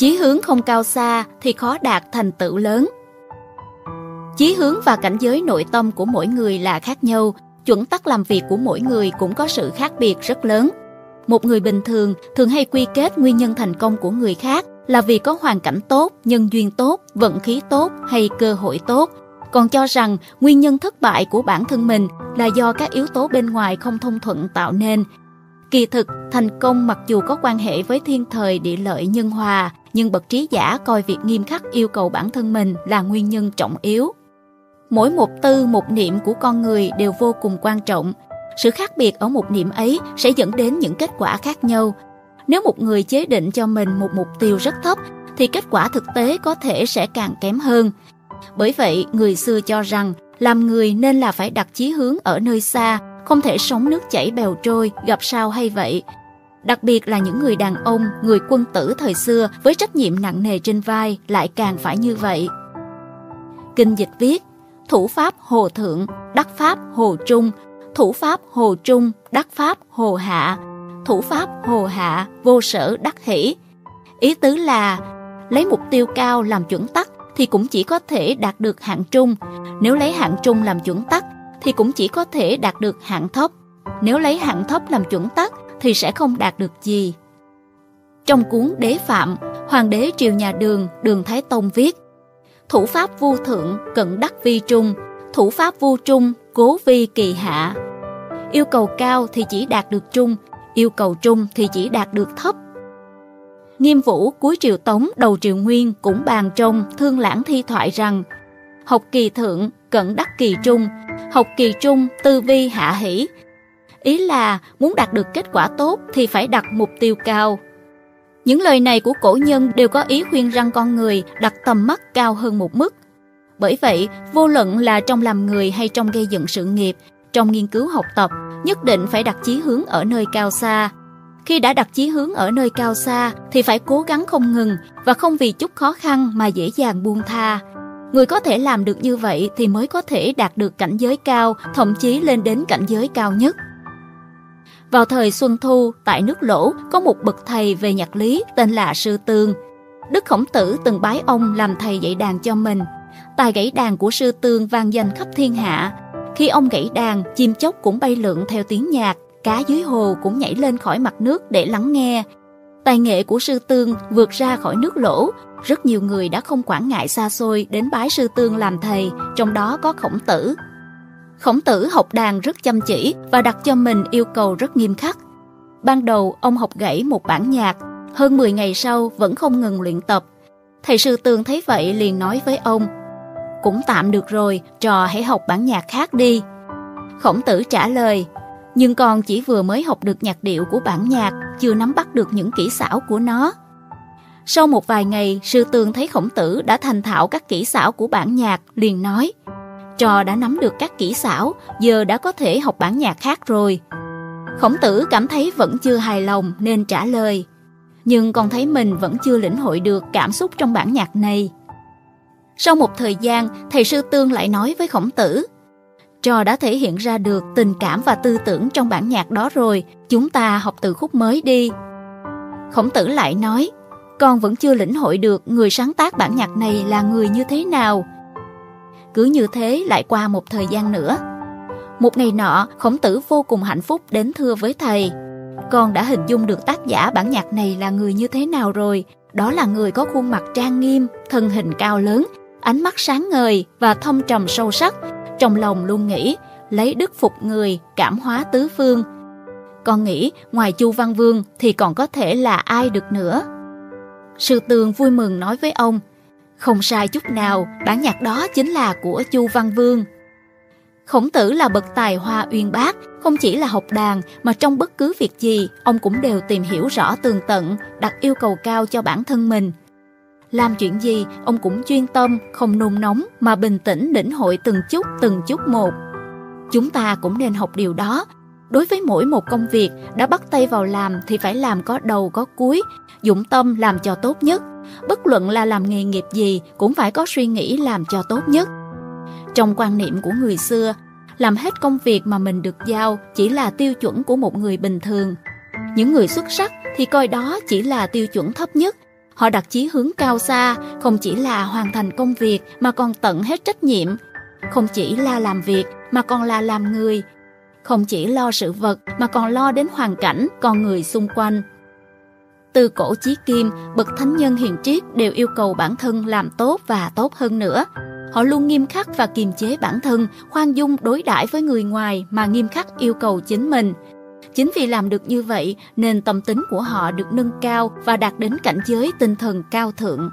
Chí hướng không cao xa thì khó đạt thành tựu lớn. Chí hướng và cảnh giới nội tâm của mỗi người là khác nhau, chuẩn tắc làm việc của mỗi người cũng có sự khác biệt rất lớn. Một người bình thường thường hay quy kết nguyên nhân thành công của người khác là vì có hoàn cảnh tốt, nhân duyên tốt, vận khí tốt hay cơ hội tốt, còn cho rằng nguyên nhân thất bại của bản thân mình là do các yếu tố bên ngoài không thông thuận tạo nên. Kỳ thực, thành công mặc dù có quan hệ với thiên thời địa lợi nhân hòa, nhưng bậc trí giả coi việc nghiêm khắc yêu cầu bản thân mình là nguyên nhân trọng yếu. Mỗi một tư một niệm của con người đều vô cùng quan trọng. Sự khác biệt ở một niệm ấy sẽ dẫn đến những kết quả khác nhau. Nếu một người chế định cho mình một mục tiêu rất thấp thì kết quả thực tế có thể sẽ càng kém hơn. Bởi vậy, người xưa cho rằng làm người nên là phải đặt chí hướng ở nơi xa, không thể sống nước chảy bèo trôi, gặp sao hay vậy. Đặc biệt là những người đàn ông, người quân tử thời xưa với trách nhiệm nặng nề trên vai lại càng phải như vậy. Kinh dịch viết, thủ pháp hồ thượng, đắc pháp hồ trung, thủ pháp hồ trung, đắc pháp hồ hạ, thủ pháp hồ hạ, vô sở đắc hỷ. Ý tứ là lấy mục tiêu cao làm chuẩn tắc thì cũng chỉ có thể đạt được hạng trung. Nếu lấy hạng trung làm chuẩn tắc thì cũng chỉ có thể đạt được hạng thấp. Nếu lấy hạng thấp làm chuẩn tắc thì sẽ không đạt được gì. Trong cuốn Đế Phạm, Hoàng đế triều nhà Đường, Đường Thái Tông viết Thủ pháp vu thượng, cận đắc vi trung, thủ pháp vu trung, cố vi kỳ hạ. Yêu cầu cao thì chỉ đạt được trung, yêu cầu trung thì chỉ đạt được thấp. Nghiêm Vũ cuối triều Tống đầu triều Nguyên cũng bàn trong thương lãng thi thoại rằng học kỳ thượng cận đắc kỳ trung, học kỳ trung tư vi hạ hỷ. Ý là muốn đạt được kết quả tốt thì phải đặt mục tiêu cao. Những lời này của cổ nhân đều có ý khuyên rằng con người đặt tầm mắt cao hơn một mức. Bởi vậy, vô luận là trong làm người hay trong gây dựng sự nghiệp, trong nghiên cứu học tập, nhất định phải đặt chí hướng ở nơi cao xa, khi đã đặt chí hướng ở nơi cao xa thì phải cố gắng không ngừng và không vì chút khó khăn mà dễ dàng buông tha. Người có thể làm được như vậy thì mới có thể đạt được cảnh giới cao, thậm chí lên đến cảnh giới cao nhất. Vào thời Xuân Thu, tại nước Lỗ, có một bậc thầy về nhạc lý tên là Sư Tương. Đức Khổng Tử từng bái ông làm thầy dạy đàn cho mình. Tài gãy đàn của Sư Tương vang danh khắp thiên hạ. Khi ông gãy đàn, chim chóc cũng bay lượn theo tiếng nhạc, cá dưới hồ cũng nhảy lên khỏi mặt nước để lắng nghe. Tài nghệ của sư tương vượt ra khỏi nước lỗ, rất nhiều người đã không quản ngại xa xôi đến bái sư tương làm thầy, trong đó có khổng tử. Khổng tử học đàn rất chăm chỉ và đặt cho mình yêu cầu rất nghiêm khắc. Ban đầu ông học gãy một bản nhạc, hơn 10 ngày sau vẫn không ngừng luyện tập. Thầy sư tường thấy vậy liền nói với ông, cũng tạm được rồi, trò hãy học bản nhạc khác đi. Khổng tử trả lời, nhưng con chỉ vừa mới học được nhạc điệu của bản nhạc, chưa nắm bắt được những kỹ xảo của nó. Sau một vài ngày, sư tường thấy khổng tử đã thành thạo các kỹ xảo của bản nhạc, liền nói Trò đã nắm được các kỹ xảo, giờ đã có thể học bản nhạc khác rồi. Khổng tử cảm thấy vẫn chưa hài lòng nên trả lời Nhưng còn thấy mình vẫn chưa lĩnh hội được cảm xúc trong bản nhạc này. Sau một thời gian, thầy sư tương lại nói với khổng tử Trò đã thể hiện ra được tình cảm và tư tưởng trong bản nhạc đó rồi, chúng ta học từ khúc mới đi. Khổng tử lại nói, con vẫn chưa lĩnh hội được người sáng tác bản nhạc này là người như thế nào. Cứ như thế lại qua một thời gian nữa. Một ngày nọ, khổng tử vô cùng hạnh phúc đến thưa với thầy. Con đã hình dung được tác giả bản nhạc này là người như thế nào rồi. Đó là người có khuôn mặt trang nghiêm, thân hình cao lớn, ánh mắt sáng ngời và thâm trầm sâu sắc, trong lòng luôn nghĩ lấy đức phục người, cảm hóa tứ phương. Con nghĩ ngoài Chu Văn Vương thì còn có thể là ai được nữa. Sư Tường vui mừng nói với ông, không sai chút nào, bản nhạc đó chính là của Chu Văn Vương. Khổng tử là bậc tài hoa uyên bác, không chỉ là học đàn mà trong bất cứ việc gì, ông cũng đều tìm hiểu rõ tường tận, đặt yêu cầu cao cho bản thân mình. Làm chuyện gì, ông cũng chuyên tâm, không nôn nóng mà bình tĩnh lĩnh hội từng chút từng chút một. Chúng ta cũng nên học điều đó. Đối với mỗi một công việc đã bắt tay vào làm thì phải làm có đầu có cuối, dụng tâm làm cho tốt nhất. Bất luận là làm nghề nghiệp gì cũng phải có suy nghĩ làm cho tốt nhất. Trong quan niệm của người xưa, làm hết công việc mà mình được giao chỉ là tiêu chuẩn của một người bình thường. Những người xuất sắc thì coi đó chỉ là tiêu chuẩn thấp nhất Họ đặt chí hướng cao xa, không chỉ là hoàn thành công việc mà còn tận hết trách nhiệm, không chỉ là làm việc mà còn là làm người, không chỉ lo sự vật mà còn lo đến hoàn cảnh con người xung quanh. Từ cổ chí kim, bậc thánh nhân hiền triết đều yêu cầu bản thân làm tốt và tốt hơn nữa. Họ luôn nghiêm khắc và kiềm chế bản thân, khoan dung đối đãi với người ngoài mà nghiêm khắc yêu cầu chính mình. Chính vì làm được như vậy nên tâm tính của họ được nâng cao và đạt đến cảnh giới tinh thần cao thượng.